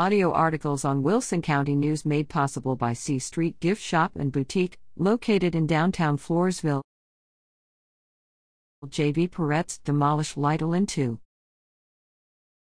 Audio articles on Wilson County News made possible by C Street Gift Shop and Boutique, located in downtown Floresville. JV Peretz demolish Lytle in two.